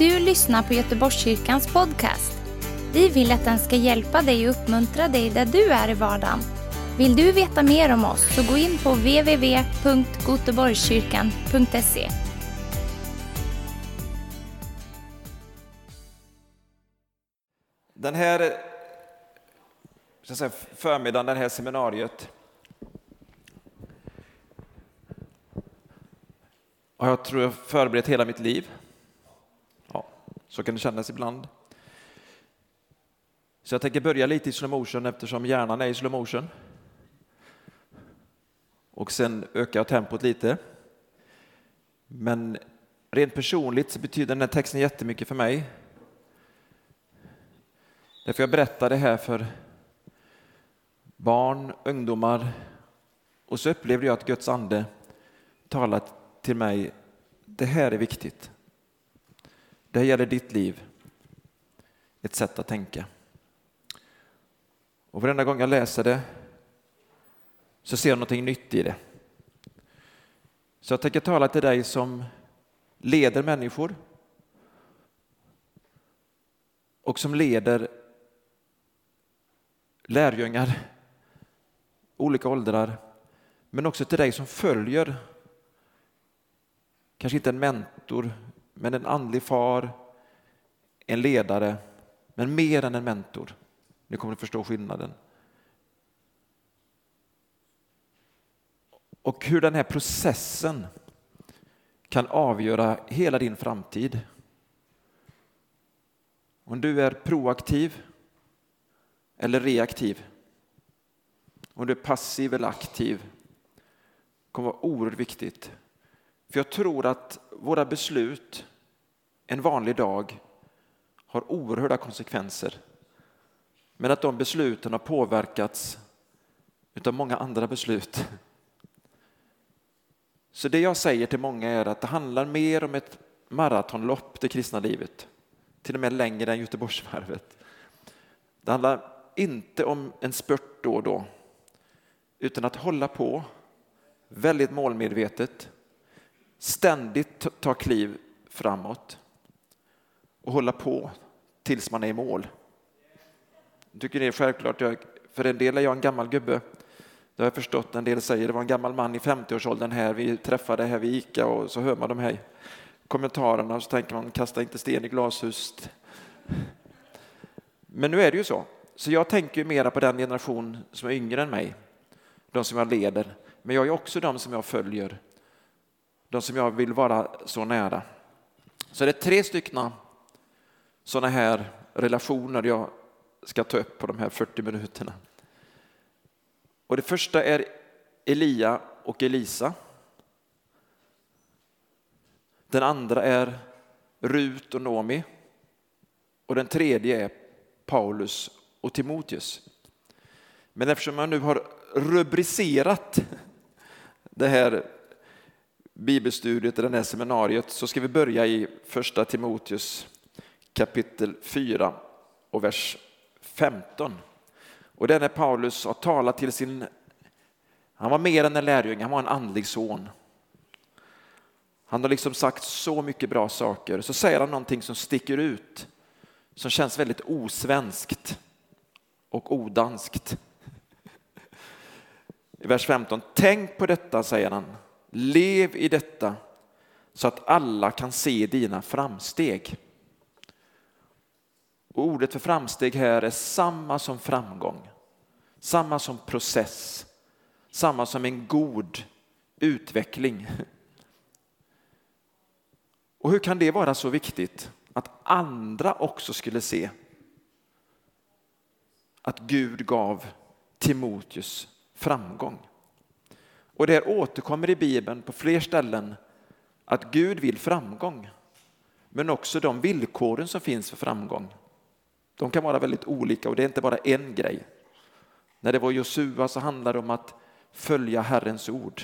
du lyssnar på Göteborgskyrkans podcast. Vi vill att den ska hjälpa dig och uppmuntra dig där du är i vardagen. Vill du veta mer om oss så gå in på www.goteborgskyrkan.se. Den här så att säga, förmiddagen, det här seminariet har jag tror jag förberett hela mitt liv. Så kan det kännas ibland. Så jag tänker börja lite i slow motion eftersom hjärnan är i slow motion. Och sen ökar jag tempot lite. Men rent personligt så betyder den här texten jättemycket för mig. Därför jag berättar det här för barn, ungdomar och så upplevde jag att Guds ande talat till mig, det här är viktigt. Det här gäller ditt liv, ett sätt att tänka. Och varenda gång jag läser det så ser jag någonting nytt i det. Så jag tänker tala till dig som leder människor och som leder lärjungar, olika åldrar, men också till dig som följer, kanske inte en mentor, men en andlig far, en ledare, men mer än en mentor. Nu kommer att förstå skillnaden. Och hur den här processen kan avgöra hela din framtid. Om du är proaktiv eller reaktiv. Om du är passiv eller aktiv. kommer vara oerhört viktigt. För jag tror att våra beslut en vanlig dag har oerhörda konsekvenser. Men att de besluten har påverkats av många andra beslut. Så det jag säger till många är att det handlar mer om ett maratonlopp, det kristna livet. Till och med längre än Göteborgsvarvet. Det handlar inte om en spurt då och då, utan att hålla på väldigt målmedvetet, ständigt ta kliv framåt och hålla på tills man är i mål. Jag tycker det är självklart, jag, för en del är jag en gammal gubbe. Det har jag förstått, en del säger det var en gammal man i 50-årsåldern här, vi träffade här vid Ica och så hör man de här kommentarerna och så tänker man kasta inte sten i glashus. Men nu är det ju så. Så jag tänker mera på den generation som är yngre än mig, de som jag leder. Men jag är också de som jag följer, de som jag vill vara så nära. Så det är tre stycken sådana här relationer jag ska ta upp på de här 40 minuterna. Och det första är Elia och Elisa. Den andra är Rut och Nomi. Och den tredje är Paulus och Timoteus. Men eftersom jag nu har rubricerat det här bibelstudiet, det här seminariet, så ska vi börja i första Timoteus kapitel 4 och vers 15. Och det är när Paulus har talat till sin, han var mer än en lärjunge, han var en andlig son. Han har liksom sagt så mycket bra saker, så säger han någonting som sticker ut, som känns väldigt osvenskt och odanskt. I vers 15, tänk på detta, säger han, lev i detta så att alla kan se dina framsteg. Och ordet för framsteg här är samma som framgång, samma som process, samma som en god utveckling. Och hur kan det vara så viktigt att andra också skulle se att Gud gav Timoteus framgång? Och det återkommer i Bibeln på fler ställen att Gud vill framgång, men också de villkoren som finns för framgång. De kan vara väldigt olika och det är inte bara en grej. När det var Josua så handlade det om att följa Herrens ord.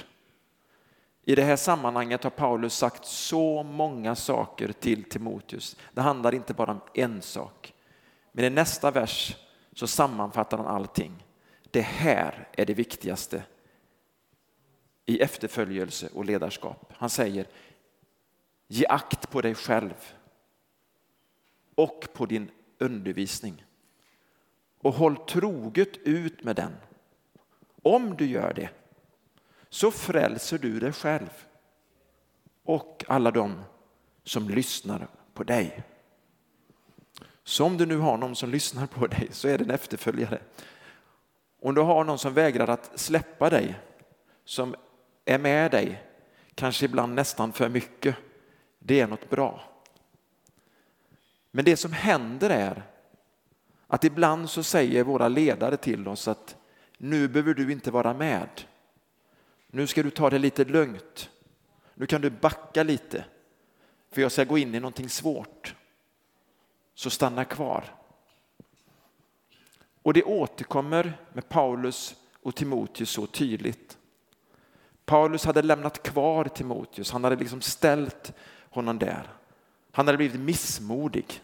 I det här sammanhanget har Paulus sagt så många saker till Timoteus. Det handlar inte bara om en sak. Men i nästa vers så sammanfattar han allting. Det här är det viktigaste i efterföljelse och ledarskap. Han säger, ge akt på dig själv och på din undervisning. Och håll troget ut med den. Om du gör det så frälser du dig själv och alla de som lyssnar på dig. Så om du nu har någon som lyssnar på dig så är det en efterföljare. Om du har någon som vägrar att släppa dig, som är med dig, kanske ibland nästan för mycket, det är något bra. Men det som händer är att ibland så säger våra ledare till oss att nu behöver du inte vara med. Nu ska du ta det lite lugnt. Nu kan du backa lite, för jag ska gå in i någonting svårt. Så stanna kvar. Och det återkommer med Paulus och Timoteus så tydligt. Paulus hade lämnat kvar Timoteus, han hade liksom ställt honom där. Han hade blivit missmodig.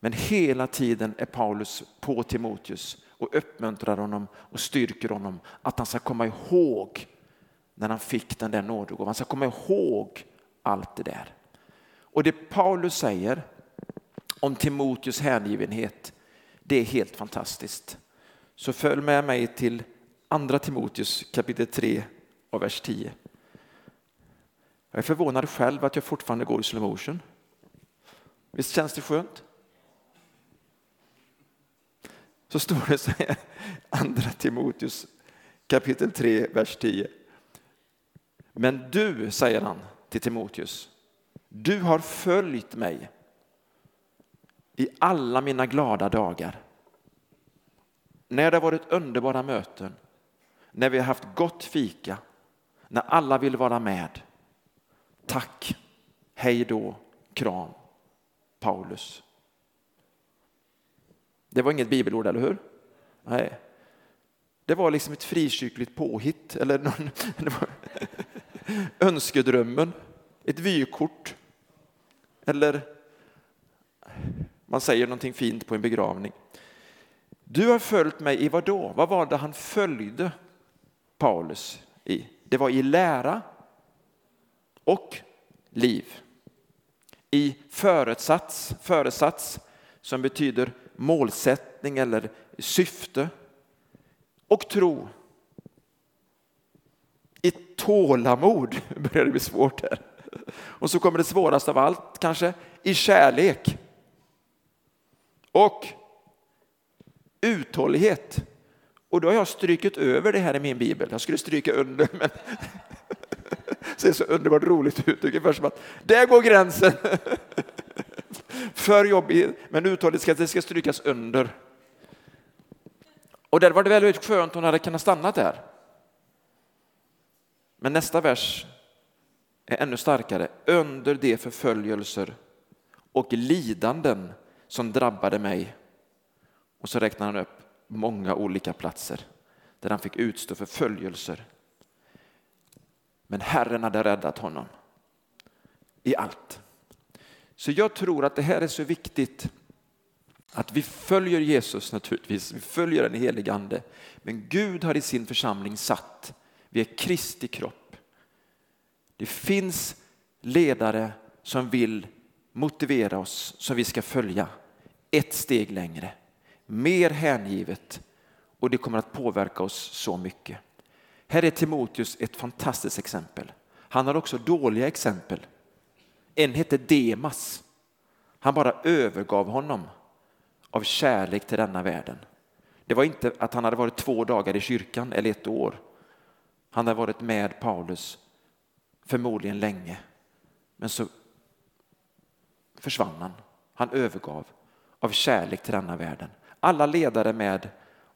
Men hela tiden är Paulus på Timoteus och uppmuntrar honom och styrker honom att han ska komma ihåg när han fick den där nådegåvan. Han ska komma ihåg allt det där. Och det Paulus säger om Timoteus hängivenhet, det är helt fantastiskt. Så följ med mig till andra Timoteus kapitel 3 och vers 10. Jag är förvånad själv att jag fortfarande går i slow motion. Visst känns det skönt? Så står det så här, andra Timoteus kapitel 3, vers 10. Men du, säger han till Timoteus, du har följt mig i alla mina glada dagar. När det har varit underbara möten, när vi har haft gott fika, när alla vill vara med. Tack, hej då, kram, Paulus. Det var inget bibelord, eller hur? Nej. Det var liksom ett frikyrkligt påhitt, eller någon, önskedrömmen, ett vykort. Eller man säger någonting fint på en begravning. Du har följt mig i vad då? Vad var det han följde Paulus i? Det var i lära och liv. I föresats, föresats som betyder målsättning eller syfte. Och tro. I tålamod börjar det bli svårt här. Och så kommer det svåraste av allt kanske, i kärlek. Och uthållighet. Och då har jag strykit över det här i min bibel. Jag skulle stryka under, men det ser så underbart roligt ut. Ungefär som att där går gränsen. För jobbigt, men uttalet ska, det ska strykas under. Och där var det väldigt skönt hon hade kunnat stanna där. Men nästa vers är ännu starkare. Under de förföljelser och lidanden som drabbade mig. Och så räknar han upp många olika platser där han fick utstå förföljelser. Men Herren hade räddat honom i allt. Så jag tror att det här är så viktigt att vi följer Jesus naturligtvis, vi följer den helige ande. Men Gud har i sin församling satt, vi är Kristi kropp. Det finns ledare som vill motivera oss, som vi ska följa ett steg längre, mer hängivet och det kommer att påverka oss så mycket. Här är Timoteus ett fantastiskt exempel. Han har också dåliga exempel. En hette Demas. Han bara övergav honom av kärlek till denna världen. Det var inte att han hade varit två dagar i kyrkan eller ett år. Han hade varit med Paulus förmodligen länge. Men så försvann han. Han övergav av kärlek till denna världen. Alla ledare med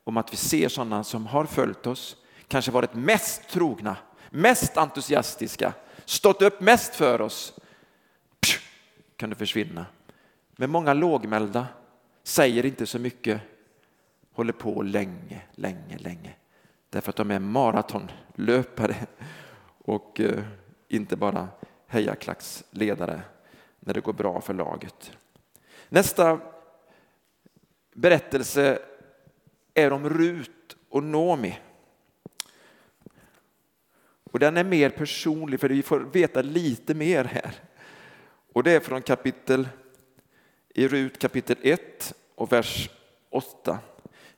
om att vi ser sådana som har följt oss, kanske varit mest trogna, mest entusiastiska, stått upp mest för oss, kunde försvinna. Men många lågmälda säger inte så mycket, håller på länge, länge, länge. Därför att de är maratonlöpare och eh, inte bara hejarklacksledare när det går bra för laget. Nästa berättelse är om Rut och Nomi. Och den är mer personlig för vi får veta lite mer här. Och det är från kapitel i Rut kapitel 1 och vers 8.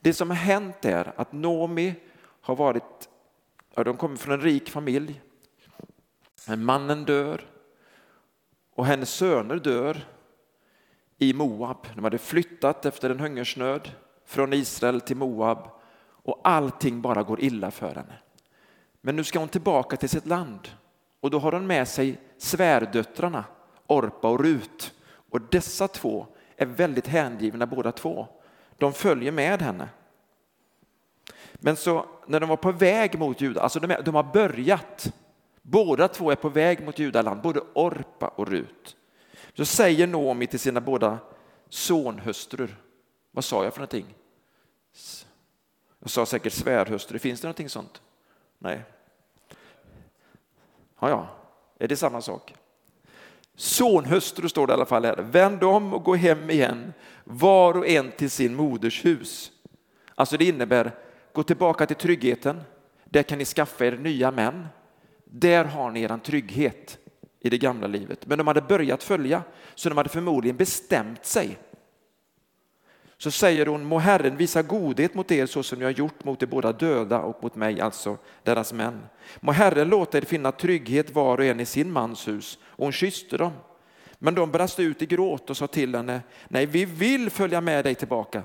Det som har hänt är att Nomi har varit, ja, de kommer från en rik familj. Men mannen dör och hennes söner dör i Moab. De hade flyttat efter en hungersnöd från Israel till Moab och allting bara går illa för henne. Men nu ska hon tillbaka till sitt land och då har hon med sig svärdöttrarna Orpa och Rut. Och dessa två är väldigt hängivna båda två. De följer med henne. Men så när de var på väg mot Juda, alltså de, är, de har börjat, båda två är på väg mot Judaland, både Orpa och Rut. Så säger Noomi till sina båda sonhustrur, vad sa jag för någonting? Jag sa säkert svärhustru, finns det någonting sånt? Nej. Ja, ja, är det samma sak? Sonhustru står det i alla fall här. Vänd om och gå hem igen, var och en till sin moders hus. Alltså det innebär, gå tillbaka till tryggheten. Där kan ni skaffa er nya män. Där har ni er trygghet i det gamla livet. Men de hade börjat följa, så de hade förmodligen bestämt sig. Så säger hon, må Herren visa godhet mot er så som jag har gjort mot de båda döda och mot mig, alltså deras män. Må Herren låta er finna trygghet var och en i sin mans hus. Och hon kysste dem. Men de brast ut i gråt och sa till henne, nej vi vill följa med dig tillbaka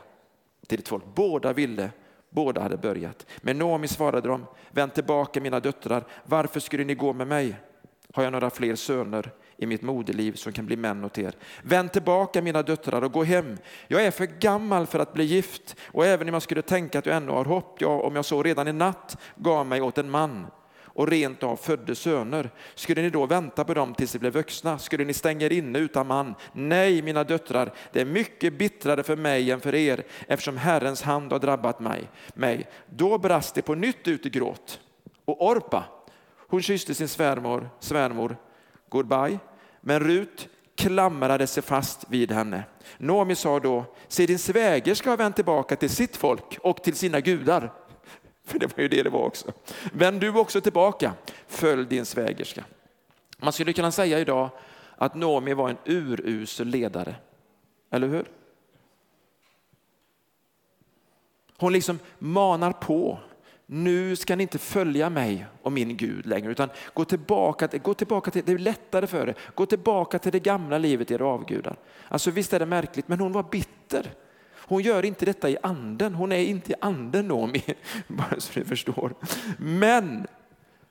till ditt folk. Båda ville, båda hade börjat. Men Noomi svarade dem, vänd tillbaka mina döttrar, varför skulle ni gå med mig? Har jag några fler söner i mitt moderliv som kan bli män åt er. Vänd tillbaka mina döttrar och gå hem. Jag är för gammal för att bli gift och även om jag skulle tänka att jag ännu har hopp, ja, om jag så redan i natt gav mig åt en man och rent av födde söner. Skulle ni då vänta på dem tills de blev vuxna? Skulle ni stänga er inne utan man? Nej, mina döttrar, det är mycket bittrare för mig än för er eftersom Herrens hand har drabbat mig. mig. Då brast det på nytt ut i gråt. Och Orpa, hon kysste sin svärmor, svärmor goodbye, men Rut klamrade sig fast vid henne. Noomi sa då, se din svägerska har vänt tillbaka till sitt folk och till sina gudar. För det var ju det det var också. Vänd du också tillbaka, följ din svägerska. Man skulle kunna säga idag att Noomi var en urusel ledare. Eller hur? Hon liksom manar på nu ska ni inte följa mig och min Gud längre, utan gå tillbaka, gå tillbaka till, det är lättare för er, gå tillbaka till det gamla livet, era avgudar. Alltså visst är det märkligt, men hon var bitter. Hon gör inte detta i anden, hon är inte i anden då, bara så ni förstår. Men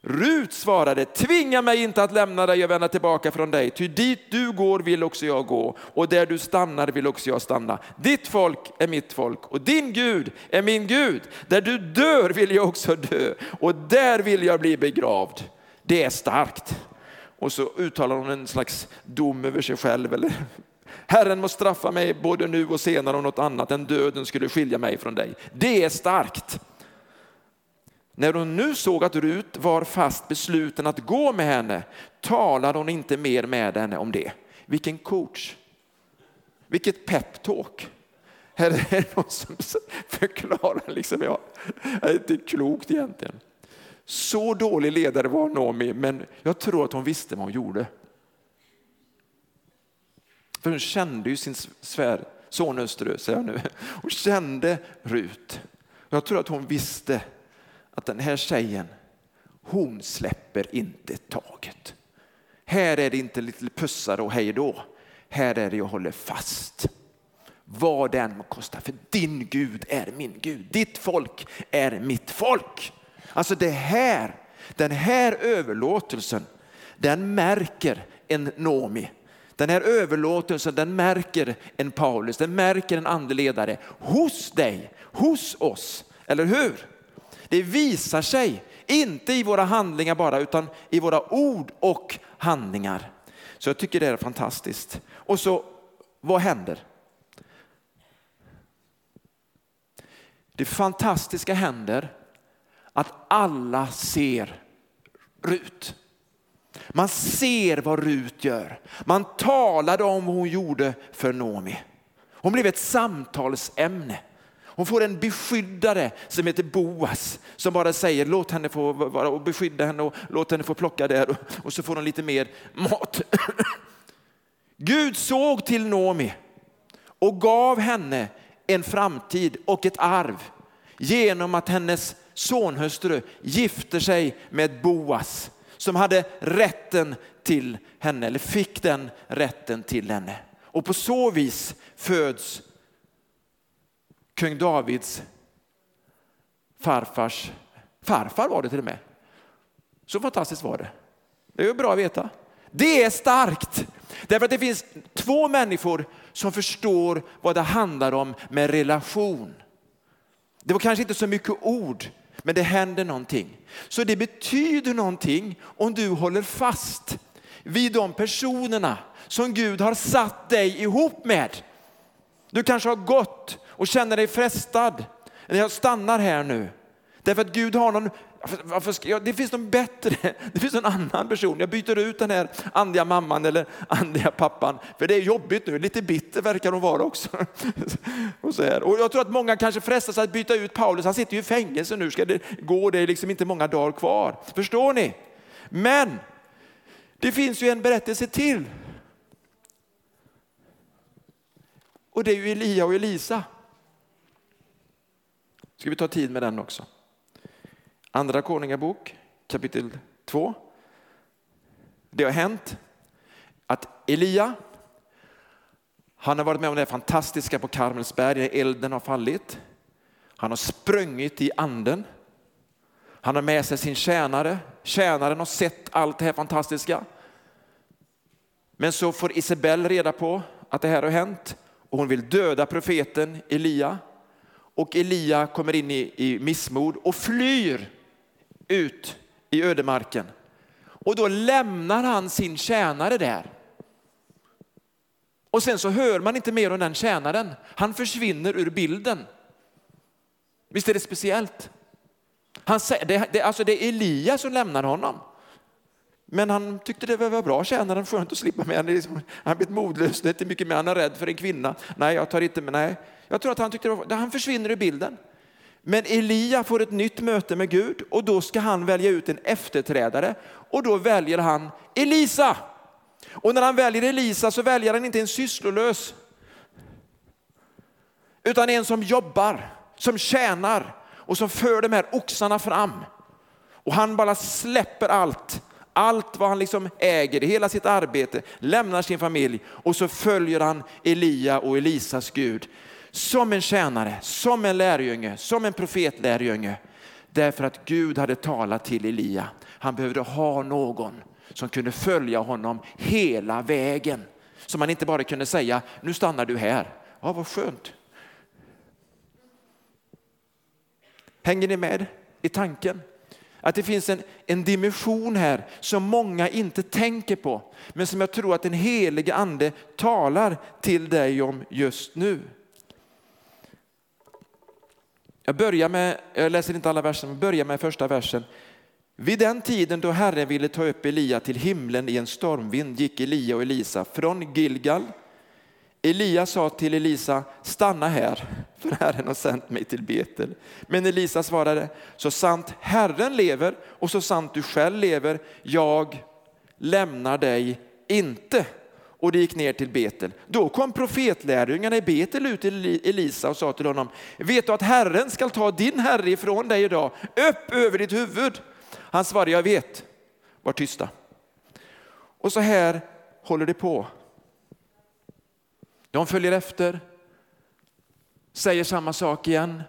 Rut svarade, tvinga mig inte att lämna dig och vända tillbaka från dig, ty dit du går vill också jag gå och där du stannar vill också jag stanna. Ditt folk är mitt folk och din Gud är min Gud. Där du dör vill jag också dö och där vill jag bli begravd. Det är starkt. Och så uttalar hon en slags dom över sig själv. Eller? Herren må straffa mig både nu och senare om något annat än döden skulle skilja mig från dig. Det är starkt. När hon nu såg att Rut var fast besluten att gå med henne talade hon inte mer med henne om det. Vilken coach! Vilket peptalk! Här är det någon som förklarar, liksom, ja, det är inte klokt egentligen. Så dålig ledare var Naomi, men jag tror att hon visste vad hon gjorde. För hon kände ju sin svär, sonhustru, säger jag nu. Hon kände Rut. Jag tror att hon visste att den här tjejen, hon släpper inte taget. Här är det inte lite pussar och hej då. Här är det jag håller fast. Vad det än må kosta, för din Gud är min Gud. Ditt folk är mitt folk. Alltså det här, den här överlåtelsen, den märker en Nomi. Den här överlåtelsen den märker en Paulus, den märker en andeledare hos dig, hos oss. Eller hur? Det visar sig, inte i våra handlingar bara, utan i våra ord och handlingar. Så jag tycker det är fantastiskt. Och så, vad händer? Det fantastiska händer att alla ser Rut. Man ser vad Rut gör. Man talade om vad hon gjorde för Nomi. Hon blev ett samtalsämne. Hon får en beskyddare som heter Boas som bara säger låt henne få vara och beskydda henne och låt henne få plocka där och, och så får hon lite mer mat. Gud såg till Nomi och gav henne en framtid och ett arv genom att hennes sonhustru gifter sig med Boas som hade rätten till henne, eller fick den rätten till henne. Och på så vis föds kung Davids farfars farfar var det till och med. Så fantastiskt var det. Det är bra att veta. Det är starkt. Därför att det finns två människor som förstår vad det handlar om med relation. Det var kanske inte så mycket ord, men det händer någonting. Så det betyder någonting om du håller fast vid de personerna som Gud har satt dig ihop med. Du kanske har gått och känner dig frestad. Jag stannar här nu. Därför att Gud har någon, varför ska jag, det finns någon bättre, det finns en annan person. Jag byter ut den här andliga mamman eller andliga pappan, för det är jobbigt nu. Lite bitter verkar hon vara också. Och, så här. och jag tror att många kanske frestas att byta ut Paulus, han sitter ju i fängelse nu, ska det gå, det är liksom inte många dagar kvar. Förstår ni? Men det finns ju en berättelse till. Och det är ju Elia och Elisa. Ska vi ta tid med den också? Andra Konungabok kapitel 2. Det har hänt att Elia, han har varit med om det fantastiska på Karmelsberg, där elden har fallit. Han har sprungit i anden. Han har med sig sin tjänare. Tjänaren har sett allt det här fantastiska. Men så får Isabel reda på att det här har hänt och hon vill döda profeten Elia. Och Elia kommer in i, i missmod och flyr ut i ödemarken. Och då lämnar han sin tjänare där. Och sen så hör man inte mer om den tjänaren. Han försvinner ur bilden. Visst är det speciellt? Han, det, det, alltså det är Elia som lämnar honom. Men han tyckte det var bra, tjänaren, skönt att slippa med. Han, liksom, han blivit modlös, det är inte mycket mer, han är rädd för en kvinna. Nej, jag tar inte med, nej. Jag tror att han tyckte det var, han försvinner ur bilden. Men Elia får ett nytt möte med Gud och då ska han välja ut en efterträdare och då väljer han Elisa. Och när han väljer Elisa så väljer han inte en sysslolös utan en som jobbar, som tjänar och som för de här oxarna fram. Och han bara släpper allt, allt vad han liksom äger, hela sitt arbete, lämnar sin familj och så följer han Elia och Elisas Gud som en tjänare, som en lärjunge, som en profetlärjunge. Därför att Gud hade talat till Elia. Han behövde ha någon som kunde följa honom hela vägen. Så man inte bara kunde säga, nu stannar du här. Ja, vad skönt. Hänger ni med i tanken? Att det finns en, en dimension här som många inte tänker på, men som jag tror att den helige ande talar till dig om just nu. Jag börjar med, jag läser inte alla verser, men börjar med första versen. Vid den tiden då Herren ville ta upp Elia till himlen i en stormvind gick Elia och Elisa från Gilgal. Elia sa till Elisa, stanna här, för Herren har sänt mig till Betel. Men Elisa svarade, så sant Herren lever och så sant du själv lever, jag lämnar dig inte och det gick ner till Betel. Då kom profetlärjungarna i Betel ut till Elisa och sa till honom, vet du att Herren skall ta din herre ifrån dig idag, upp över ditt huvud. Han svarade, jag vet, var tysta. Och så här håller det på. De följer efter, säger samma sak igen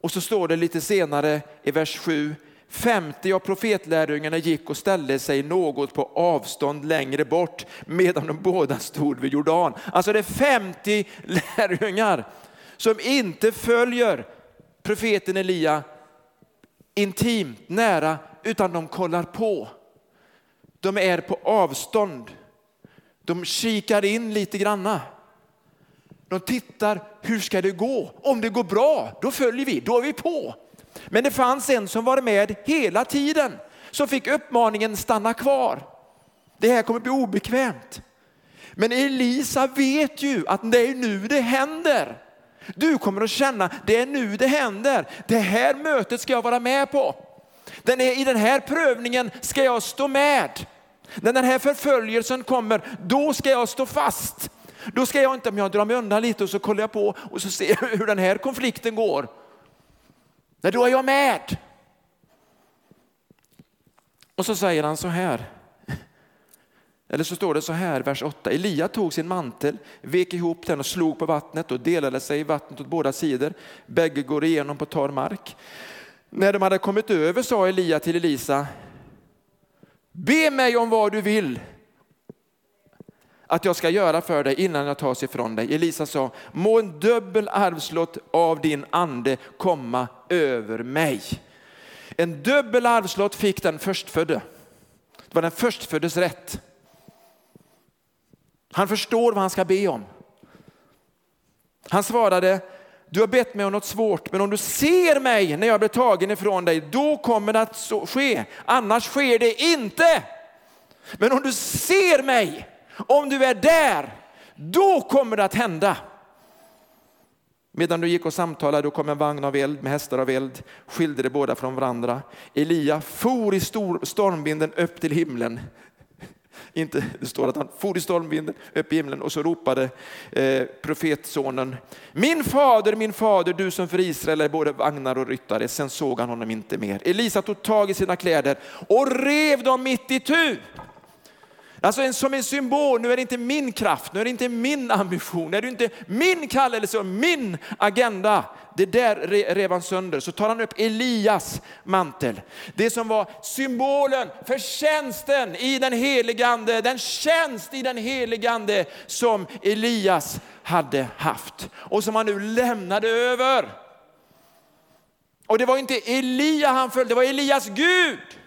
och så står det lite senare i vers 7, 50 av profetlärjungarna gick och ställde sig något på avstånd längre bort medan de båda stod vid Jordan. Alltså det är 50 lärjungar som inte följer profeten Elia intimt, nära, utan de kollar på. De är på avstånd. De kikar in lite granna. De tittar, hur ska det gå? Om det går bra, då följer vi, då är vi på. Men det fanns en som var med hela tiden, som fick uppmaningen stanna kvar. Det här kommer bli obekvämt. Men Elisa vet ju att det är nu det händer. Du kommer att känna, det är nu det händer. Det här mötet ska jag vara med på. Den är, I den här prövningen ska jag stå med. När den här förföljelsen kommer, då ska jag stå fast. Då ska jag inte, om jag drar mig undan lite och så kollar jag på och så ser jag hur den här konflikten går. Nej, då är jag med. Och så säger han så här. Eller så står det så här, vers 8. Elia tog sin mantel, vek ihop den och slog på vattnet och delade sig i vattnet åt båda sidor. Bägge går igenom på torr mark. När de hade kommit över sa Elia till Elisa, be mig om vad du vill att jag ska göra för dig innan jag tas ifrån dig. Elisa sa, må en dubbel arvslott av din ande komma över mig. En dubbel arvslott fick den förstfödde. Det var den förstföddes rätt. Han förstår vad han ska be om. Han svarade, du har bett mig om något svårt, men om du ser mig när jag blir tagen ifrån dig, då kommer det att ske. Annars sker det inte. Men om du ser mig, om du är där, då kommer det att hända. Medan du gick och samtalade då kom en vagn av eld med hästar av eld, skilde de båda från varandra. Elia for i stormvinden upp till himlen. Inte, det står att han for i stormvinden upp i himlen och så ropade eh, profetsonen Min fader, min fader, du som för Israel är både vagnar och ryttare. Sen såg han honom inte mer. Elisa tog tag i sina kläder och rev dem mitt i tu. Alltså en, som en symbol, nu är det inte min kraft, nu är det inte min ambition, nu är det inte min kallelse och min agenda. Det där rev han sönder. Så tar han upp Elias mantel. Det som var symbolen för tjänsten i den helige ande, den tjänst i den helige ande som Elias hade haft och som han nu lämnade över. Och det var inte Elia han följde, det var Elias Gud.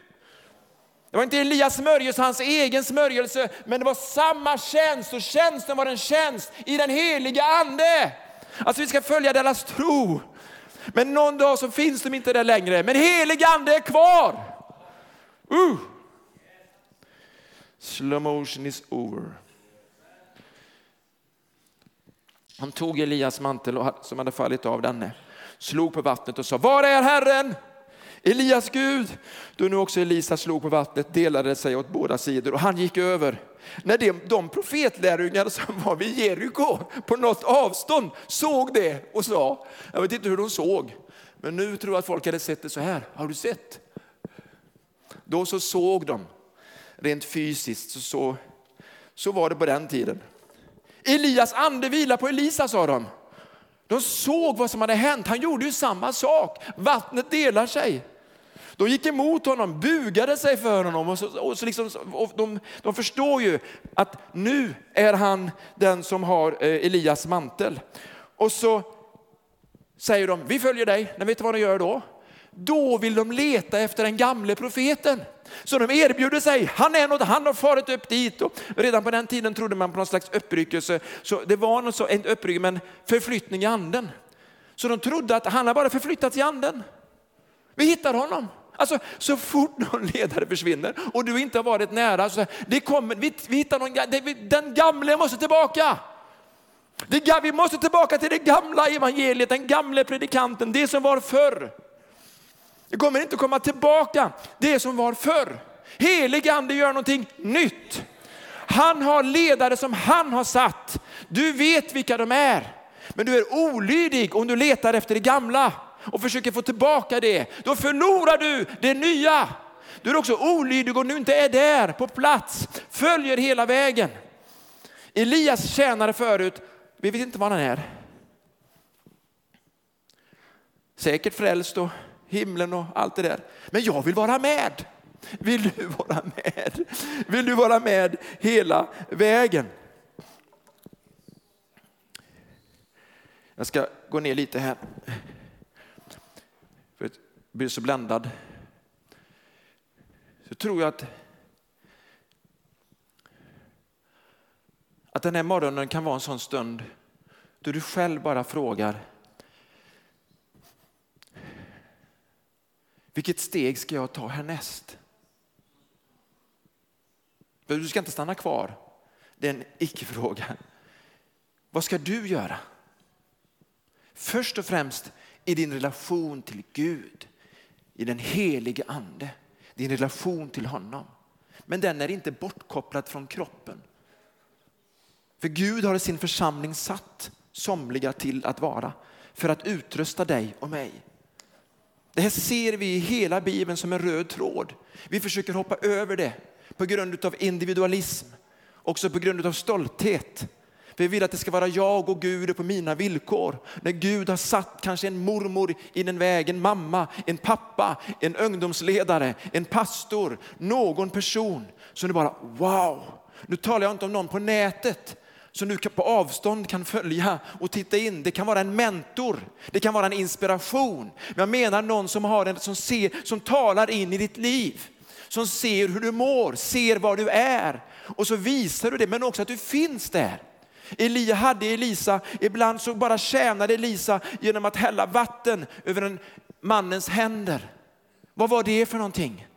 Det var inte Elias smörjelse, hans egen smörjelse, men det var samma tjänst och tjänsten var en tjänst i den heliga ande. Alltså vi ska följa deras tro. Men någon dag så finns de inte där längre, men helig ande är kvar. Uh. Slow motion is over. Han tog Elias mantel som hade fallit av denne, slog på vattnet och sa, var är Herren? Elias Gud. Då nu också Elisa slog på vattnet delade sig åt båda sidor och han gick över. När de, de profetlärjungar som var vid Jeriko på något avstånd såg det och sa, jag vet inte hur de såg, men nu tror jag att folk hade sett det så här. Har du sett? Då så såg de rent fysiskt, så, så, så var det på den tiden. Elias ande vilar på Elisa sa de. De såg vad som hade hänt. Han gjorde ju samma sak. Vattnet delar sig. De gick emot honom, bugade sig för honom och, så, och så liksom, och de, de, förstår ju att nu är han den som har eh, Elias mantel. Och så säger de, vi följer dig. Men vet du vad de gör då? Då vill de leta efter den gamle profeten. Så de erbjuder sig, han är något, han har farit upp dit. Och redan på den tiden trodde man på någon slags uppryckelse. Så det var något så, inte uppryckelse, men förflyttning i anden. Så de trodde att han har bara förflyttats i anden. Vi hittar honom. Alltså så fort någon ledare försvinner och du inte har varit nära, så det kommer, vi, vi hittar någon, den gamle måste tillbaka. Det, vi måste tillbaka till det gamla evangeliet, den gamle predikanten, det som var förr. Det kommer inte komma tillbaka det som var förr. Helig ande gör någonting nytt. Han har ledare som han har satt. Du vet vilka de är. Men du är olydig om du letar efter det gamla och försöker få tillbaka det. Då förlorar du det nya. Du är också olydig och du inte är där på plats, följer hela vägen. Elias tjänare förut, vi vet inte var han är. Säkert frälst och himlen och allt det där. Men jag vill vara med. Vill du vara med? Vill du vara med hela vägen? Jag ska gå ner lite här. Blir så bländad. Så tror jag att att den här morgonen kan vara en sån stund då du själv bara frågar Vilket steg ska jag ta härnäst? Du ska inte stanna kvar. Det är en icke-fråga. Vad ska du göra? Först och främst i din relation till Gud, i den helige ande, din relation till honom. Men den är inte bortkopplad från kroppen. För Gud har i sin församling satt somliga till att vara för att utrusta dig och mig. Det här ser vi i hela Bibeln som en röd tråd. Vi försöker hoppa över det på grund av individualism, också på grund av stolthet. Vi vill att det ska vara jag och Gud på mina villkor. När Gud har satt kanske en mormor i den väg, en mamma, en pappa, en ungdomsledare, en pastor, någon person som du bara wow. Nu talar jag inte om någon på nätet som du på avstånd kan följa och titta in. Det kan vara en mentor, det kan vara en inspiration. Men jag menar någon som, har en, som, ser, som talar in i ditt liv. Som ser hur du mår, ser var du är. Och så visar du det, men också att du finns där. Elia hade Elisa, ibland så bara tjänade Elisa genom att hälla vatten över en mannens händer. Vad var det för någonting?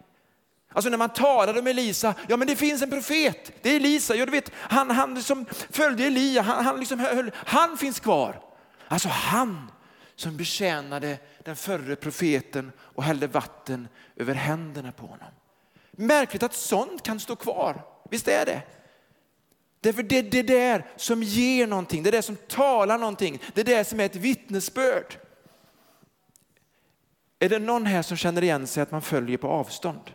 Alltså när man talade om Elisa, ja men det finns en profet, det är Elisa, ja, du vet, han, han som följde Elia, han, han, liksom höll, han finns kvar. Alltså han som betjänade den förre profeten och hällde vatten över händerna på honom. Märkligt att sånt kan stå kvar, visst är det? Därför det är det där som ger någonting, det är det som talar någonting, det är det som är ett vittnesbörd. Är det någon här som känner igen sig att man följer på avstånd?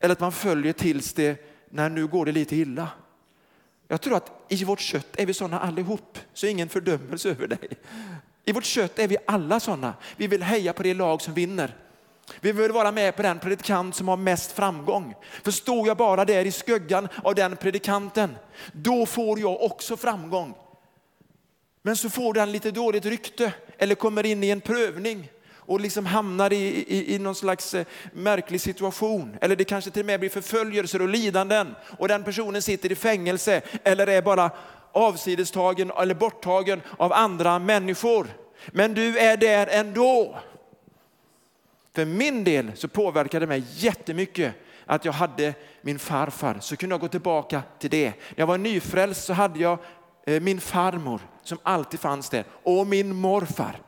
Eller att man följer tills det, när nu går det lite illa. Jag tror att i vårt kött är vi sådana allihop, så ingen fördömelse över dig. I vårt kött är vi alla sådana. Vi vill heja på det lag som vinner. Vi vill vara med på den predikant som har mest framgång. För står jag bara där i skuggan av den predikanten, då får jag också framgång. Men så får den lite dåligt rykte eller kommer in i en prövning och liksom hamnar i, i, i någon slags eh, märklig situation. Eller det kanske till och med blir förföljelser och lidanden och den personen sitter i fängelse eller är bara avsidestagen eller borttagen av andra människor. Men du är där ändå. För min del så påverkade det mig jättemycket att jag hade min farfar, så kunde jag gå tillbaka till det. När jag var nyfrälst så hade jag eh, min farmor som alltid fanns där och min morfar.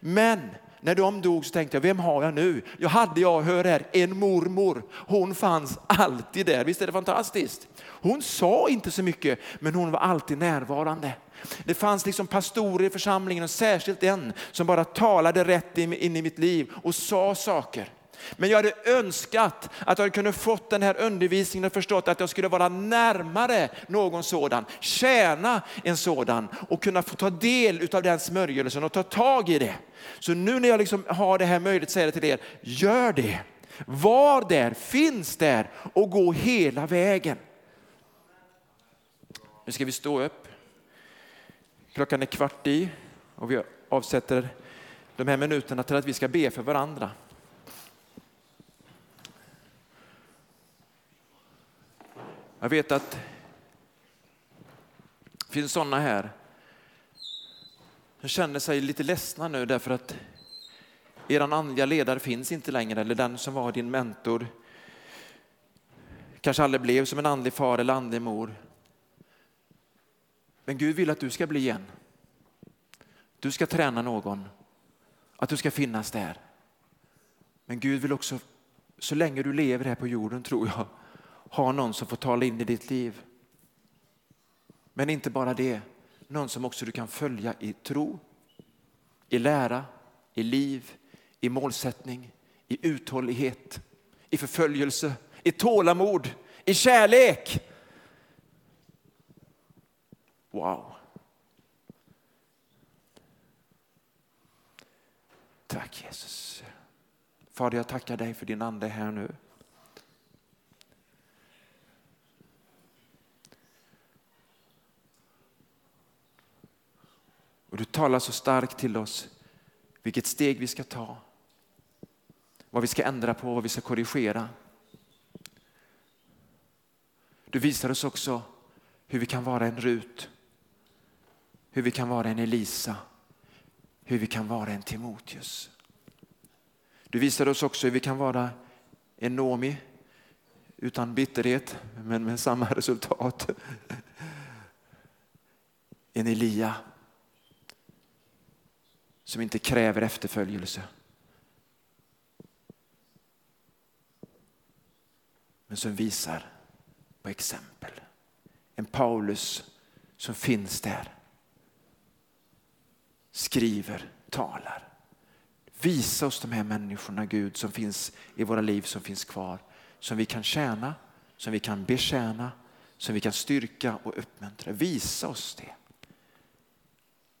Men när de dog så tänkte jag, vem har jag nu? Jag hade, jag hör här, en mormor. Hon fanns alltid där. Visst är det fantastiskt? Hon sa inte så mycket, men hon var alltid närvarande. Det fanns liksom pastorer i församlingen och särskilt en som bara talade rätt in i mitt liv och sa saker. Men jag hade önskat att jag kunde fått den här undervisningen och förstått att jag skulle vara närmare någon sådan, tjäna en sådan och kunna få ta del av den smörjelsen och ta tag i det. Så nu när jag liksom har det här möjligt säger jag till er, gör det. Var där, finns där och gå hela vägen. Nu ska vi stå upp. Klockan är kvart i och vi avsätter de här minuterna till att vi ska be för varandra. Jag vet att det finns sådana här som känner sig lite ledsna nu därför att er andliga ledare finns inte längre eller den som var din mentor kanske aldrig blev som en andlig far eller andlig mor. Men Gud vill att du ska bli en. Du ska träna någon, att du ska finnas där. Men Gud vill också, så länge du lever här på jorden tror jag, ha någon som får tala in i ditt liv. Men inte bara det, någon som också du kan följa i tro, i lära, i liv, i målsättning, i uthållighet, i förföljelse, i tålamod, i kärlek. Wow. Tack Jesus. Fader, jag tackar dig för din ande här nu. Och du talar så starkt till oss vilket steg vi ska ta, vad vi ska ändra på, vad vi ska korrigera. Du visar oss också hur vi kan vara en Rut, hur vi kan vara en Elisa, hur vi kan vara en Timoteus. Du visar oss också hur vi kan vara en Nomi utan bitterhet men med samma resultat. En Elia som inte kräver efterföljelse. Men som visar på exempel. En Paulus som finns där. Skriver, talar. Visa oss de här människorna Gud som finns i våra liv som finns kvar. Som vi kan tjäna, som vi kan betjäna, som vi kan styrka och uppmuntra. Visa oss det.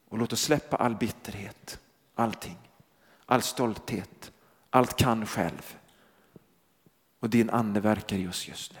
Och låt oss släppa all bitterhet, allting, all stolthet, allt kan själv. Och din ande verkar i oss just nu.